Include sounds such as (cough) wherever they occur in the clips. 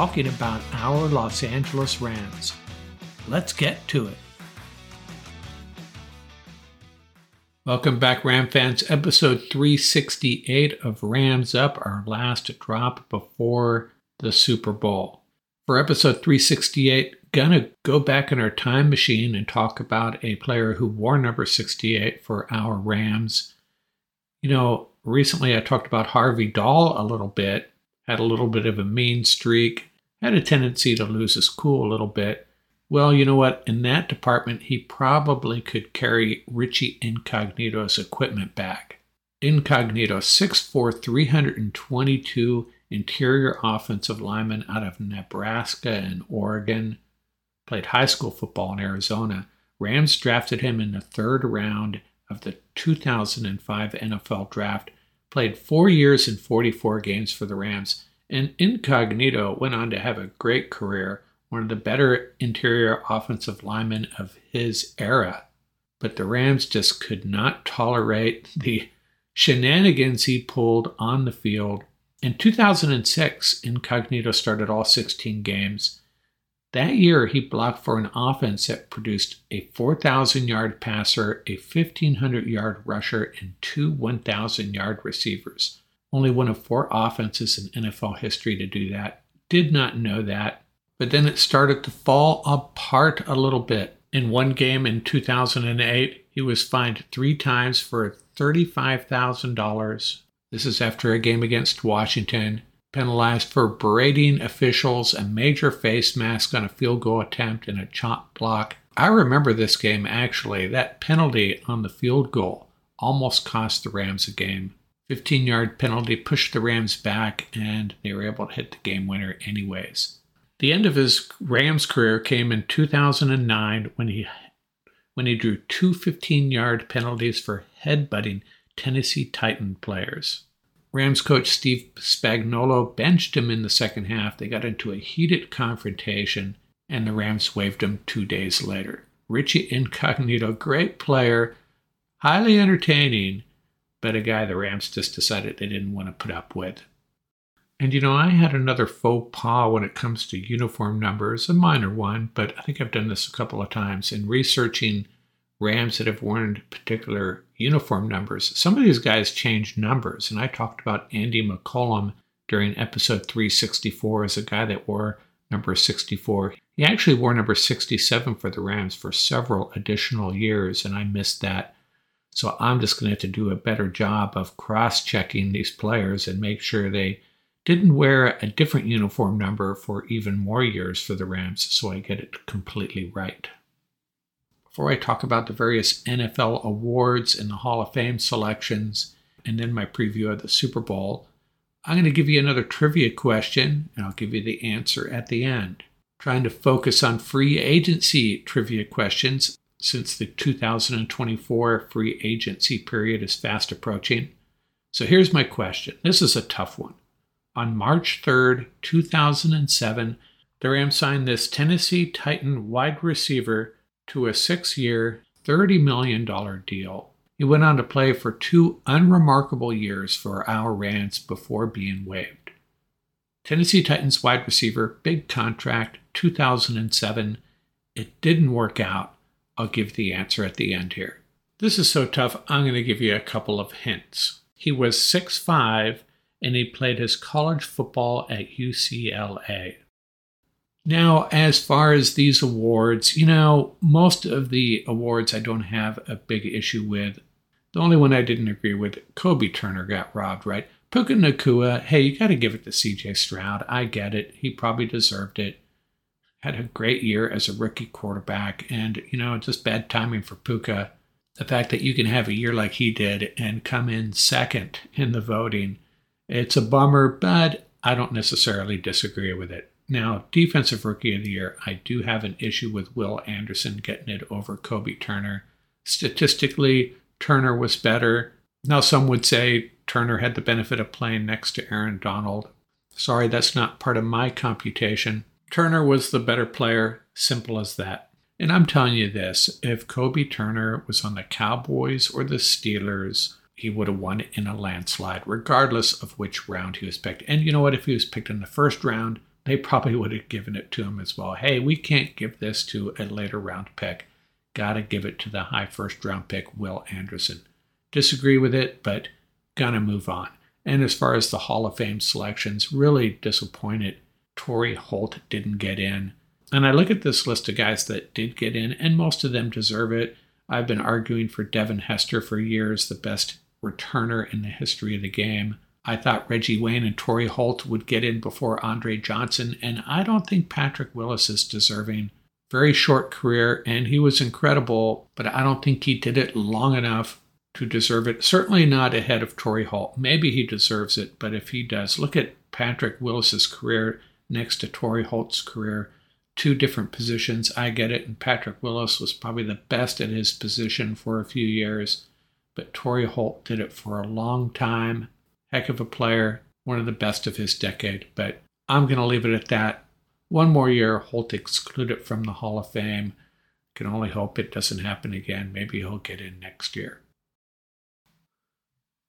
talking about our Los Angeles Rams. Let's get to it. Welcome back, Ram fans. Episode 368 of Rams Up, our last drop before the Super Bowl. For episode 368, gonna go back in our time machine and talk about a player who wore number 68 for our Rams. You know, recently I talked about Harvey Dahl a little bit, had a little bit of a mean streak, had a tendency to lose his cool a little bit. Well, you know what? In that department, he probably could carry Richie Incognito's equipment back. Incognito, 6'4, 322 interior offensive lineman out of Nebraska and Oregon. Played high school football in Arizona. Rams drafted him in the third round of the 2005 NFL draft. Played four years and 44 games for the Rams. And Incognito went on to have a great career, one of the better interior offensive linemen of his era. But the Rams just could not tolerate the shenanigans he pulled on the field. In 2006, Incognito started all 16 games. That year, he blocked for an offense that produced a 4,000 yard passer, a 1,500 yard rusher, and two 1,000 yard receivers. Only one of four offenses in NFL history to do that. Did not know that. But then it started to fall apart a little bit. In one game in 2008, he was fined three times for $35,000. This is after a game against Washington. Penalized for berating officials, a major face mask on a field goal attempt, and a chop block. I remember this game actually. That penalty on the field goal almost cost the Rams a game. 15 yard penalty pushed the Rams back, and they were able to hit the game winner anyways. The end of his Rams career came in 2009 when he when he drew two 15 yard penalties for headbutting Tennessee Titan players. Rams coach Steve Spagnuolo benched him in the second half. They got into a heated confrontation, and the Rams waived him two days later. Richie Incognito, great player, highly entertaining, but a guy the Rams just decided they didn't want to put up with. And you know, I had another faux pas when it comes to uniform numbers, a minor one, but I think I've done this a couple of times in researching Rams that have worn particular uniform numbers. Some of these guys changed numbers, and I talked about Andy McCollum during episode 364 as a guy that wore number 64. He actually wore number 67 for the Rams for several additional years, and I missed that. So I'm just going to have to do a better job of cross checking these players and make sure they didn't wear a different uniform number for even more years for the Rams so I get it completely right. Before I talk about the various NFL awards and the Hall of Fame selections, and then my preview of the Super Bowl, I'm going to give you another trivia question, and I'll give you the answer at the end. Trying to focus on free agency trivia questions since the 2024 free agency period is fast approaching. So here's my question. This is a tough one. On March 3rd, 2007, the Rams signed this Tennessee Titan wide receiver to a six year, $30 million deal. He went on to play for two unremarkable years for our Rams before being waived. Tennessee Titans wide receiver, big contract, 2007. It didn't work out. I'll give the answer at the end here. This is so tough, I'm going to give you a couple of hints. He was 6'5 and he played his college football at UCLA. Now, as far as these awards, you know, most of the awards I don't have a big issue with. The only one I didn't agree with, Kobie Turner got robbed, right? Puka Nacua, hey, you got to give it to CJ Stroud. I get it. He probably deserved it. Had a great year as a rookie quarterback, and, you know, just bad timing for Puka. The fact that you can have a year like he did and come in second in the voting, it's a bummer, but I don't necessarily disagree with it. Now, Defensive Rookie of the Year, I do have an issue with Will Anderson getting it over Kobie Turner. Statistically, Turner was better. Now, some would say Turner had the benefit of playing next to Aaron Donald. Sorry, that's not part of my computation. Turner was the better player, simple as that. And I'm telling you this if Kobie Turner was on the Cowboys or the Steelers, he would have won in a landslide, regardless of which round he was picked. And you know what? If he was picked in the first round, they probably (laughs) would have given it to him as well. Hey, we can't give this to a later round pick. Got to give it to the high first round pick, Will Anderson. Disagree with it, but gonna move on. And as far as the Hall of Fame selections, really disappointed Torry Holt didn't get in. And I look at this list of guys that did get in, and most of them deserve it. I've been arguing for Devin Hester for years, the best returner in the history of the game. I thought Reggie Wayne and Torry Holt would get in before Andre Johnson, and I don't think Patrick Willis is deserving. Very short career, and he was incredible, but I don't think he did it long enough to deserve it. Certainly not ahead of Torry Holt. Maybe he deserves it, but if he does, look at Patrick Willis's career next to Torry Holt's career. Two different positions. I get it, and Patrick Willis was probably the best at his position for a few years, but Torry Holt did it for a long time heck of a player, one of the best of his decade. But I'm going to leave it at that. One more year, Holt excluded from the Hall of Fame. Can only hope it doesn't happen again. Maybe he'll get in next year.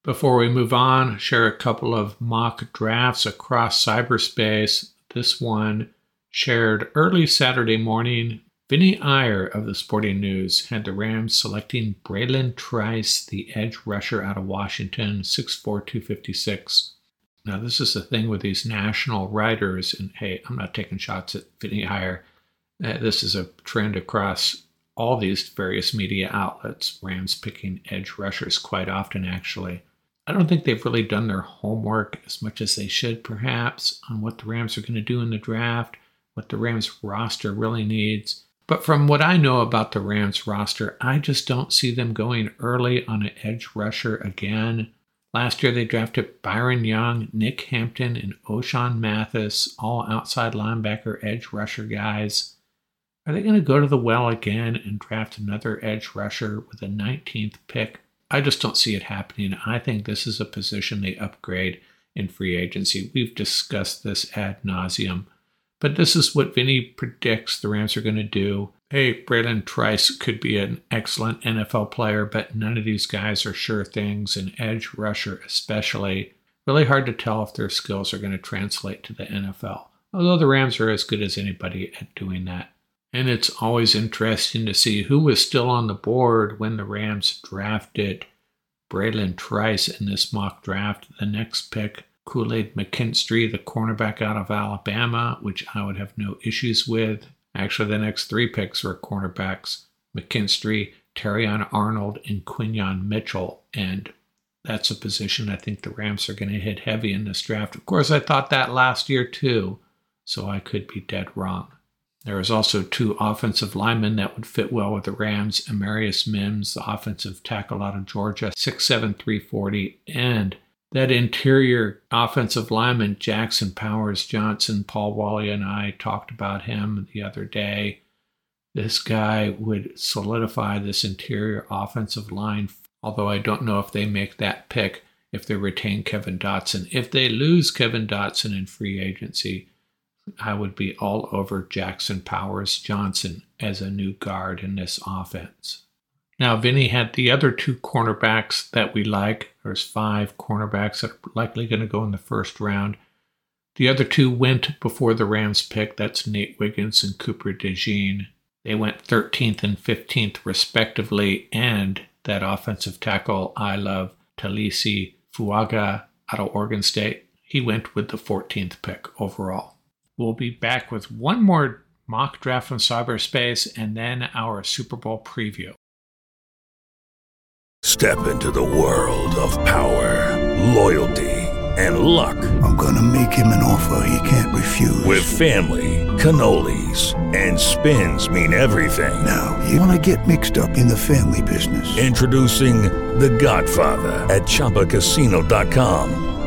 Before we move on, share a couple of mock drafts across cyberspace. This one shared early Saturday morning Vinny Iyer of the Sporting News had the Rams selecting Bralen Trice, the edge rusher out of Washington, 6'4, 256. Now, this is the thing with these national writers, and hey, I'm not taking shots at Vinny Iyer. Uh, this is a trend across all these various media outlets. Rams picking edge rushers quite often, actually. I don't think they've really done their homework as much as they should, perhaps, on what the Rams are going to do in the draft, what the Rams roster really needs. But from what I know about the Rams roster, I just don't see them going early on an edge rusher again. Last year they drafted Byron Young, Nick Hampton, and Ochaun Mathis, all outside linebacker edge rusher guys. Are they going to go to the well again and draft another edge rusher with a 19th pick? I just don't see it happening. I think this is a position they upgrade in free agency. We've discussed this ad nauseum, but this is what Vinny predicts the Rams are going to do. Hey, Bralen Trice could be an excellent NFL player, but none of these guys are sure things, and edge rusher especially. Really hard to tell if their skills are going to translate to the NFL, although the Rams are as good as anybody at doing that. And it's always interesting to see who was still on the board when the Rams drafted Bralen Trice in this mock draft. The next pick, Kool Aid McKinstry, the cornerback out of Alabama, which I would have no issues with. Actually, the next three picks were cornerbacks McKinstry, Terrion Arnold, and Quinyon Mitchell. And that's a position I think the Rams are going to hit heavy in this draft. Of course, I thought that last year too, so I could be dead wrong. There is also two offensive linemen that would fit well with the Rams Amarius Mims, the offensive tackle out of Georgia, 6'7, 340, and that interior offensive lineman, Jackson Powers Johnson. Paul Wally and I talked about him the other day. This guy would solidify this interior offensive line, although I don't know if they make that pick if they retain Kevin Dotson. If they lose Kevin Dotson in free agency, I would be all over Jackson Powers Johnson as a new guard in this offense. Now, Vinny had the other two cornerbacks that we like. There's five cornerbacks that are likely going to go in the first round. The other two went before the Rams pick. That's Nate Wiggins and Cooper DeJean. They went 13th and 15th, respectively. And that offensive tackle I love, Taliese Fuaga out of Oregon State, he went with the 14th pick overall. We'll be back with one more mock draft from cyberspace and then our Super Bowl preview. Step into the world of power, loyalty, and luck. I'm going to make him an offer he can't refuse. With family, cannolis, and spins mean everything. Now, you want to get mixed up in the family business. Introducing The Godfather at ChumbaCasino.com.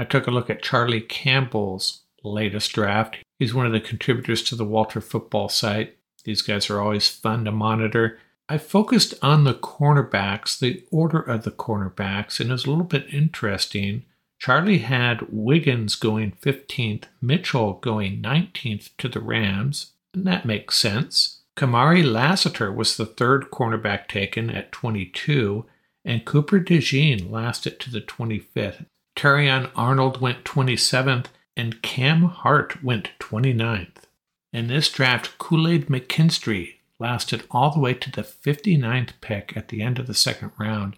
I took a look at Charlie Campbell's latest draft. He's one of the contributors to the Walter Football site. These guys are always fun to monitor. I focused on the cornerbacks, the order of the cornerbacks, and it was a little bit interesting. Charlie had Wiggins going 15th, Mitchell going 19th to the Rams, and that makes sense. Kamari Lassiter was the third cornerback taken at 22, and Cooper DeJean lasted to the 25th. Terrion Arnold went 27th, and Cam Hart went 29th. In this draft, Kool Aid McKinstry lasted all the way to the 59th pick at the end of the second round.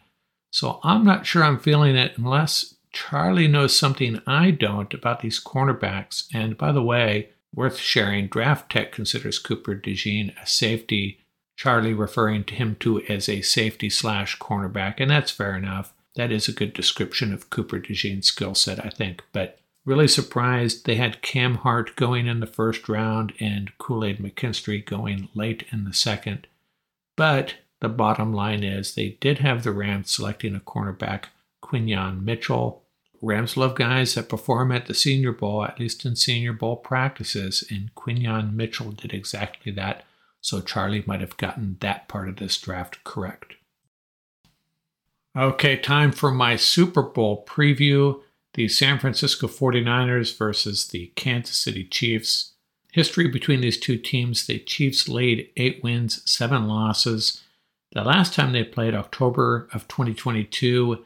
So I'm not sure I'm feeling it unless Charlie knows something I don't about these cornerbacks. And by the way, worth sharing, Draft Tech considers Cooper DeJean a safety, Charlie referring to him to as a safety slash cornerback, and that's fair enough. That is a good description of Cooper DeJean's skill set, I think. But really surprised they had Cam Hart going in the first round and Kool Aid McKinstry going late in the second. But the bottom line is they did have the Rams selecting a cornerback, Quinyon Mitchell. Rams love guys that perform at the Senior Bowl, at least in Senior Bowl practices, and Quinyon Mitchell did exactly that, so Charlie might have gotten that part of this draft correct. Okay, time for my Super Bowl preview the San Francisco 49ers versus the Kansas City Chiefs. History between these two teams the Chiefs laid eight wins, seven losses. The last time they played, October of 2022,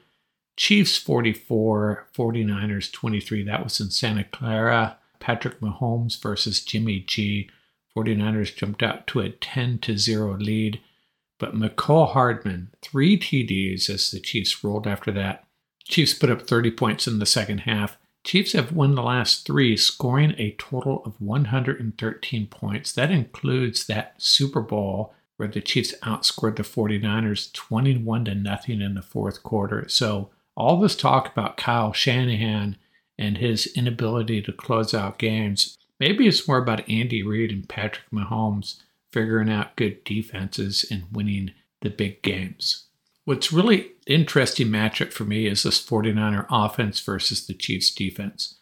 Chiefs 44, 49ers 23. That was in Santa Clara. Patrick Mahomes versus Jimmy G. 49ers jumped out to a 10 to 0 lead. But Mecole Hardman, three TDs as the Chiefs rolled after that. Chiefs put up 30 points in the second half. Chiefs have won the last three, scoring a total of 113 points. That includes that Super Bowl where the Chiefs outscored the 49ers 21 to nothing in the fourth quarter. So all this talk about Kyle Shanahan and his inability to close out games, maybe it's more about Andy Reid and Patrick Mahomes figuring out good defenses and winning the big games. What's really interesting matchup for me is this 49er offense versus the Chiefs defense.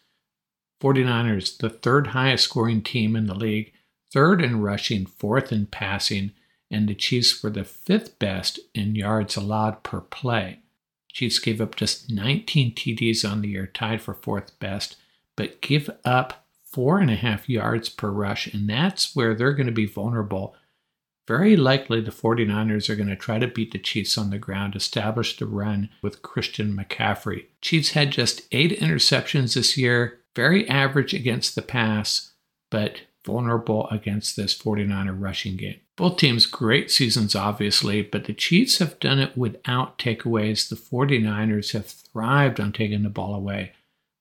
49ers, the third highest scoring team in the league, third in rushing, fourth in passing, and the Chiefs were the fifth best in yards allowed per play. Chiefs gave up just 19 TDs on the year, tied for fourth best, but give up four and a half yards per rush, and that's where they're going to be vulnerable. Very likely the 49ers are going to try to beat the Chiefs on the ground, establish the run with Christian McCaffrey. Chiefs had just eight interceptions this year, very average against the pass, but vulnerable against this 49er rushing game. Both teams great seasons, obviously, but the Chiefs have done it without takeaways. The 49ers have thrived on taking the ball away.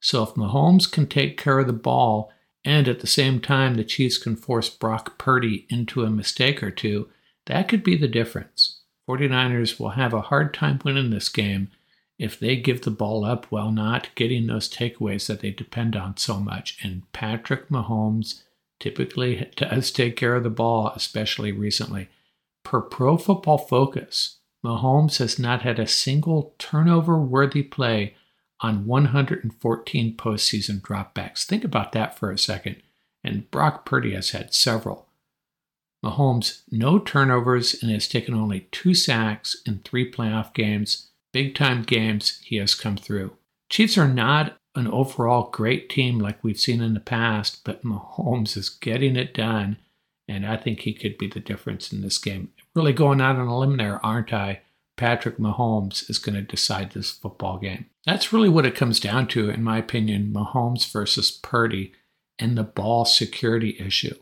So if Mahomes can take care of the ball, and at the same time the Chiefs can force Brock Purdy into a mistake or two, that could be the difference. 49ers will have a hard time winning this game if they give the ball up while not getting those takeaways that they depend on so much. And Patrick Mahomes typically does take care of the ball, especially recently. Per Pro Football Focus, Mahomes has not had a single turnover worthy play on 114 postseason dropbacks. Think about that for a second. And Brock Purdy has had several. Mahomes, no turnovers and has taken only two sacks in three playoff games. Big time games, he has come through. Chiefs are not an overall great team like we've seen in the past, but Mahomes is getting it done, and I think he could be the difference in this game. Really going out on a limb there, aren't I? Patrick Mahomes is going to decide this football game. That's really what it comes down to, in my opinion Mahomes versus Purdy and the ball security issue.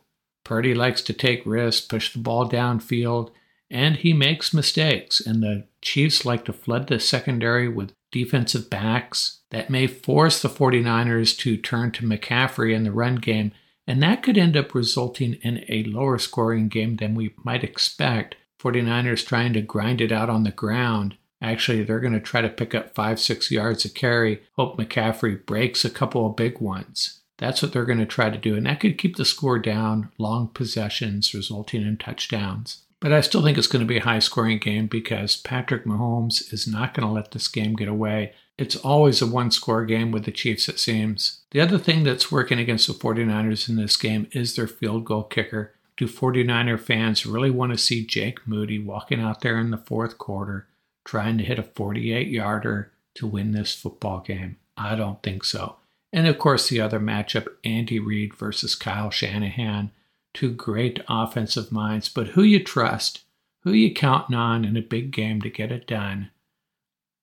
Purdy likes to take risks, push the ball downfield, and he makes mistakes. And the Chiefs like to flood the secondary with defensive backs that may force the 49ers to turn to McCaffrey in the run game, and that could end up resulting in a lower scoring game than we might expect. 49ers trying to grind it out on the ground. Actually, they're going to try to pick up five, six yards of carry, hope McCaffrey breaks a couple of big ones. That's what they're going to try to do, and that could keep the score down, long possessions resulting in touchdowns. But I still think it's going to be a high scoring game because Patrick Mahomes is not going to let this game get away. It's always a one score game with the Chiefs, it seems. The other thing that's working against the 49ers in this game is their field goal kicker. Do 49er fans really want to see Jake Moody walking out there in the fourth quarter trying to hit a 48 yarder to win this football game? I don't think so. And of course, the other matchup Andy Reid versus Kyle Shanahan two great offensive minds, but who you trust, who you counting on in a big game to get it done,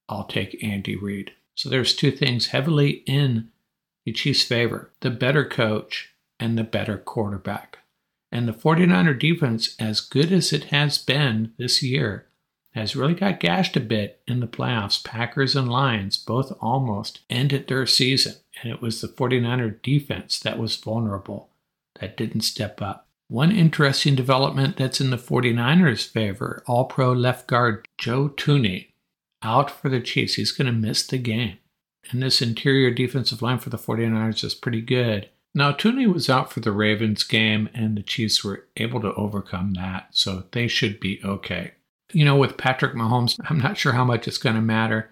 I'll take Andy Reid. So there's two things heavily in the Chiefs' favor the better coach and the better quarterback. And the 49er defense, as good as it has been this year, has really got gashed a bit in the playoffs. Packers and Lions both almost ended their season, and it was the 49er defense that was vulnerable that didn't step up. One interesting development that's in the 49ers' favor all pro left guard Joe Thuney out for the Chiefs. He's going to miss the game. And this interior defensive line for the 49ers is pretty good. Now, Thuney was out for the Ravens game, and the Chiefs were able to overcome that, so they should be okay. You know, with Patrick Mahomes, I'm not sure how much it's going to matter.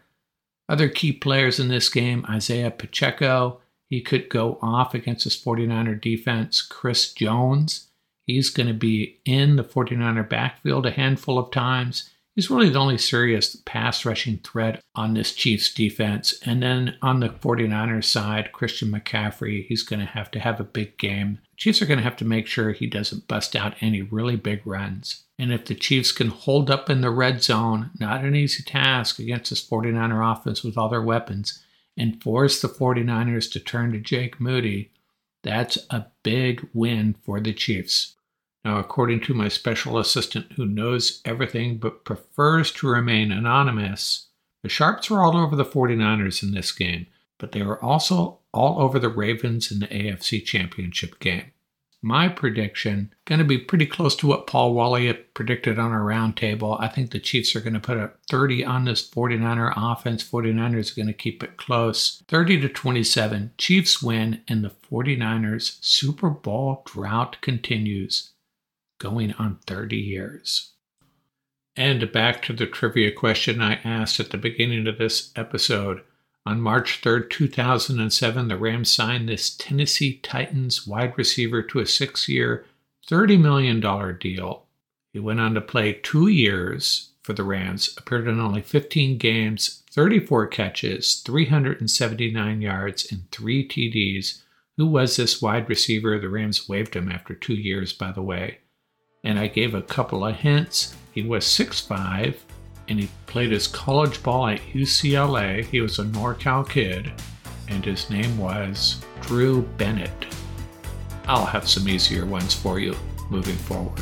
Other key players in this game Isaiah Pacheco, he could go off against this 49er defense. Chris Jones, he's going to be in the 49er backfield a handful of times. He's really the only serious pass rushing threat on this Chiefs defense. And then on the 49ers side, Christian McCaffrey, he's going to have to have a big game. Chiefs are going to have to make sure he doesn't bust out any really big runs. And if the Chiefs can hold up in the red zone, not an easy task against this 49er offense with all their weapons, and force the 49ers to turn to Jake Moody, that's a big win for the Chiefs. Now, according to my special assistant who knows everything but prefers to remain anonymous, the Sharps were all over the 49ers in this game, but they were also all over the Ravens in the AFC Championship game. My prediction going to be pretty close to what Paul Wally predicted on our roundtable. I think the Chiefs are going to put up 30 on this 49er offense. 49ers are going to keep it close. 30 to 27. Chiefs win and the 49ers Super Bowl drought continues going on 30 years. And back to the trivia question I asked at the beginning of this episode. On March 3rd, 2007, the Rams signed this Tennessee Titans wide receiver to a six year, $30 million deal. He went on to play two years for the Rams, appeared in only 15 games, 34 catches, 379 yards, and three TDs. Who was this wide receiver? The Rams waived him after two years, by the way and I gave a couple of hints. He was 6'5 and he played his college ball at UCLA. He was a NorCal kid, and his name was Drew Bennett. I'll have some easier ones for you moving forward.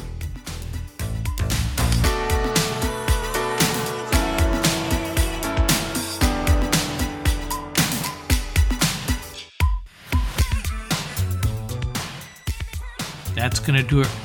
That's going to do it